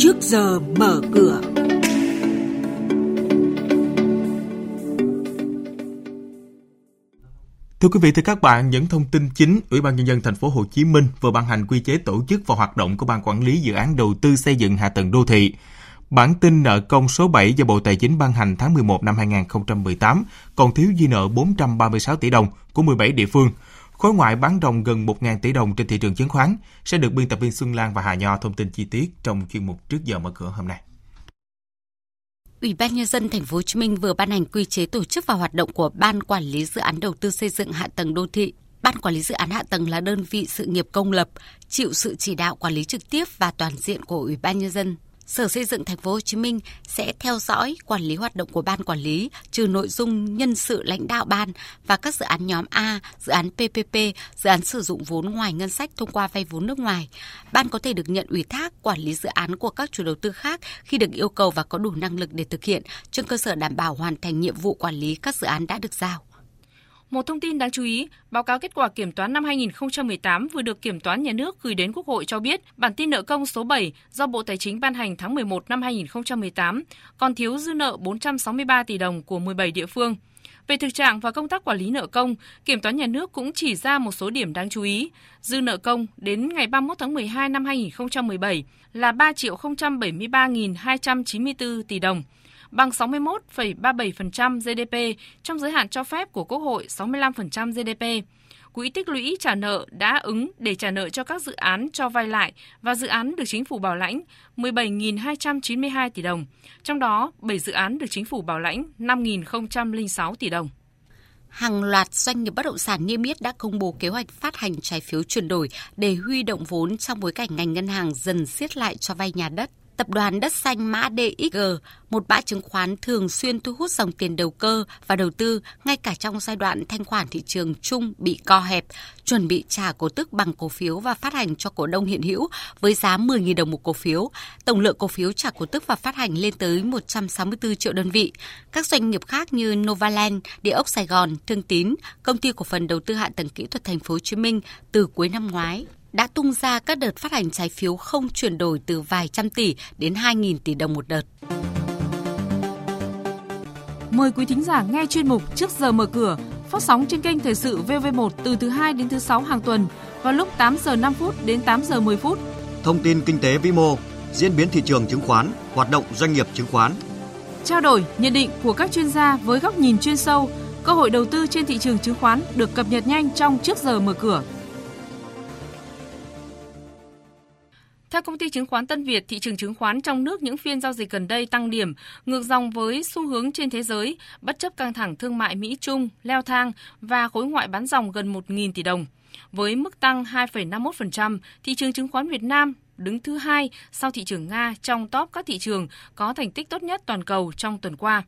trước giờ mở cửa. Thưa quý vị, thưa các bạn, những thông tin chính, Ủy ban nhân dân thành phố Hồ Chí Minh vừa ban hành quy chế tổ chức và hoạt động của ban quản lý dự án đầu tư xây dựng hạ tầng đô thị. Bản tin nợ công số 7 do Bộ Tài chính ban hành tháng 11 năm 2018 còn thiếu dư nợ 436 tỷ đồng của 17 địa phương. Khối ngoại bán ròng gần 1.000 tỷ đồng trên thị trường chứng khoán sẽ được biên tập viên Xuân Lan và Hà Nho thông tin chi tiết trong chuyên mục trước giờ mở cửa hôm nay. Ủy ban nhân dân thành phố Hồ Chí Minh vừa ban hành quy chế tổ chức và hoạt động của Ban quản lý dự án đầu tư xây dựng hạ tầng đô thị. Ban quản lý dự án hạ tầng là đơn vị sự nghiệp công lập, chịu sự chỉ đạo quản lý trực tiếp và toàn diện của Ủy ban nhân dân Sở Xây dựng Thành phố Hồ Chí Minh sẽ theo dõi quản lý hoạt động của ban quản lý trừ nội dung nhân sự lãnh đạo ban và các dự án nhóm A, dự án PPP, dự án sử dụng vốn ngoài ngân sách thông qua vay vốn nước ngoài. Ban có thể được nhận ủy thác quản lý dự án của các chủ đầu tư khác khi được yêu cầu và có đủ năng lực để thực hiện trên cơ sở đảm bảo hoàn thành nhiệm vụ quản lý các dự án đã được giao. Một thông tin đáng chú ý, báo cáo kết quả kiểm toán năm 2018 vừa được Kiểm toán Nhà nước gửi đến Quốc hội cho biết, bản tin nợ công số 7 do Bộ Tài chính ban hành tháng 11 năm 2018 còn thiếu dư nợ 463 tỷ đồng của 17 địa phương. Về thực trạng và công tác quản lý nợ công, Kiểm toán Nhà nước cũng chỉ ra một số điểm đáng chú ý. Dư nợ công đến ngày 31 tháng 12 năm 2017 là 3 triệu 073.294 tỷ đồng, bằng 61,37% GDP trong giới hạn cho phép của Quốc hội 65% GDP. Quỹ tích lũy trả nợ đã ứng để trả nợ cho các dự án cho vay lại và dự án được chính phủ bảo lãnh 17.292 tỷ đồng, trong đó 7 dự án được chính phủ bảo lãnh 5.006 tỷ đồng. Hàng loạt doanh nghiệp bất động sản niêm yết đã công bố kế hoạch phát hành trái phiếu chuyển đổi để huy động vốn trong bối cảnh ngành ngân hàng dần siết lại cho vay nhà đất. Tập đoàn Đất Xanh mã DXG, một mã chứng khoán thường xuyên thu hút dòng tiền đầu cơ và đầu tư ngay cả trong giai đoạn thanh khoản thị trường chung bị co hẹp, chuẩn bị trả cổ tức bằng cổ phiếu và phát hành cho cổ đông hiện hữu với giá 10.000 đồng một cổ phiếu. Tổng lượng cổ phiếu trả cổ tức và phát hành lên tới 164 triệu đơn vị. Các doanh nghiệp khác như Novaland, Địa ốc Sài Gòn, Thương Tín, Công ty cổ phần đầu tư hạ tầng kỹ thuật thành phố Hồ Chí Minh từ cuối năm ngoái đã tung ra các đợt phát hành trái phiếu không chuyển đổi từ vài trăm tỷ đến 2.000 tỷ đồng một đợt. Mời quý thính giả nghe chuyên mục Trước giờ mở cửa phát sóng trên kênh Thời sự VV1 từ thứ 2 đến thứ 6 hàng tuần vào lúc 8 giờ 5 phút đến 8 giờ 10 phút. Thông tin kinh tế vĩ mô, diễn biến thị trường chứng khoán, hoạt động doanh nghiệp chứng khoán. Trao đổi, nhận định của các chuyên gia với góc nhìn chuyên sâu, cơ hội đầu tư trên thị trường chứng khoán được cập nhật nhanh trong Trước giờ mở cửa. Theo công ty chứng khoán Tân Việt, thị trường chứng khoán trong nước những phiên giao dịch gần đây tăng điểm, ngược dòng với xu hướng trên thế giới, bất chấp căng thẳng thương mại Mỹ-Trung, leo thang và khối ngoại bán dòng gần 1.000 tỷ đồng. Với mức tăng 2,51%, thị trường chứng khoán Việt Nam đứng thứ hai sau thị trường Nga trong top các thị trường có thành tích tốt nhất toàn cầu trong tuần qua.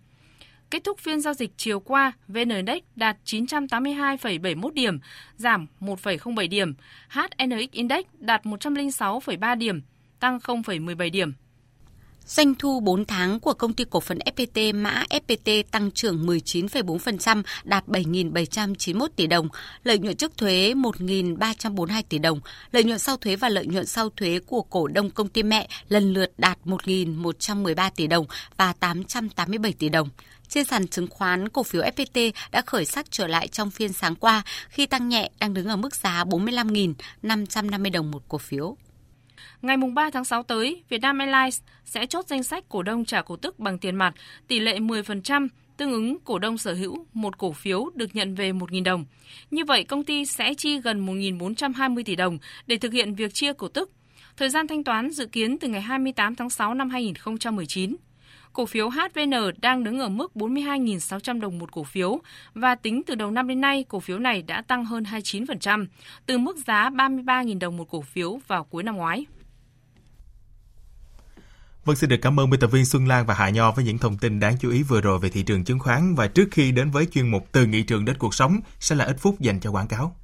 Kết thúc phiên giao dịch chiều qua, VN Index đạt 982,71 điểm, giảm 1,07 điểm. HNX Index đạt 106,3 điểm, tăng 0,17 điểm. Doanh thu 4 tháng của công ty cổ phần FPT mã FPT tăng trưởng 19,4%, đạt 7.791 tỷ đồng, lợi nhuận trước thuế 1.342 tỷ đồng, lợi nhuận sau thuế và lợi nhuận sau thuế của cổ đông công ty mẹ lần lượt đạt 1.113 tỷ đồng và 887 tỷ đồng. Trên sàn chứng khoán, cổ phiếu FPT đã khởi sắc trở lại trong phiên sáng qua khi tăng nhẹ đang đứng ở mức giá 45.550 đồng một cổ phiếu. Ngày 3 tháng 6 tới, Vietnam Airlines sẽ chốt danh sách cổ đông trả cổ tức bằng tiền mặt, tỷ lệ 10%, tương ứng cổ đông sở hữu một cổ phiếu được nhận về 1.000 đồng. Như vậy, công ty sẽ chi gần 1.420 tỷ đồng để thực hiện việc chia cổ tức. Thời gian thanh toán dự kiến từ ngày 28 tháng 6 năm 2019 cổ phiếu HVN đang đứng ở mức 42.600 đồng một cổ phiếu và tính từ đầu năm đến nay, cổ phiếu này đã tăng hơn 29%, từ mức giá 33.000 đồng một cổ phiếu vào cuối năm ngoái. Vâng, xin được cảm ơn biên tập viên Xuân Lan và Hạ Nho với những thông tin đáng chú ý vừa rồi về thị trường chứng khoán và trước khi đến với chuyên mục từ nghị trường đến cuộc sống sẽ là ít phút dành cho quảng cáo.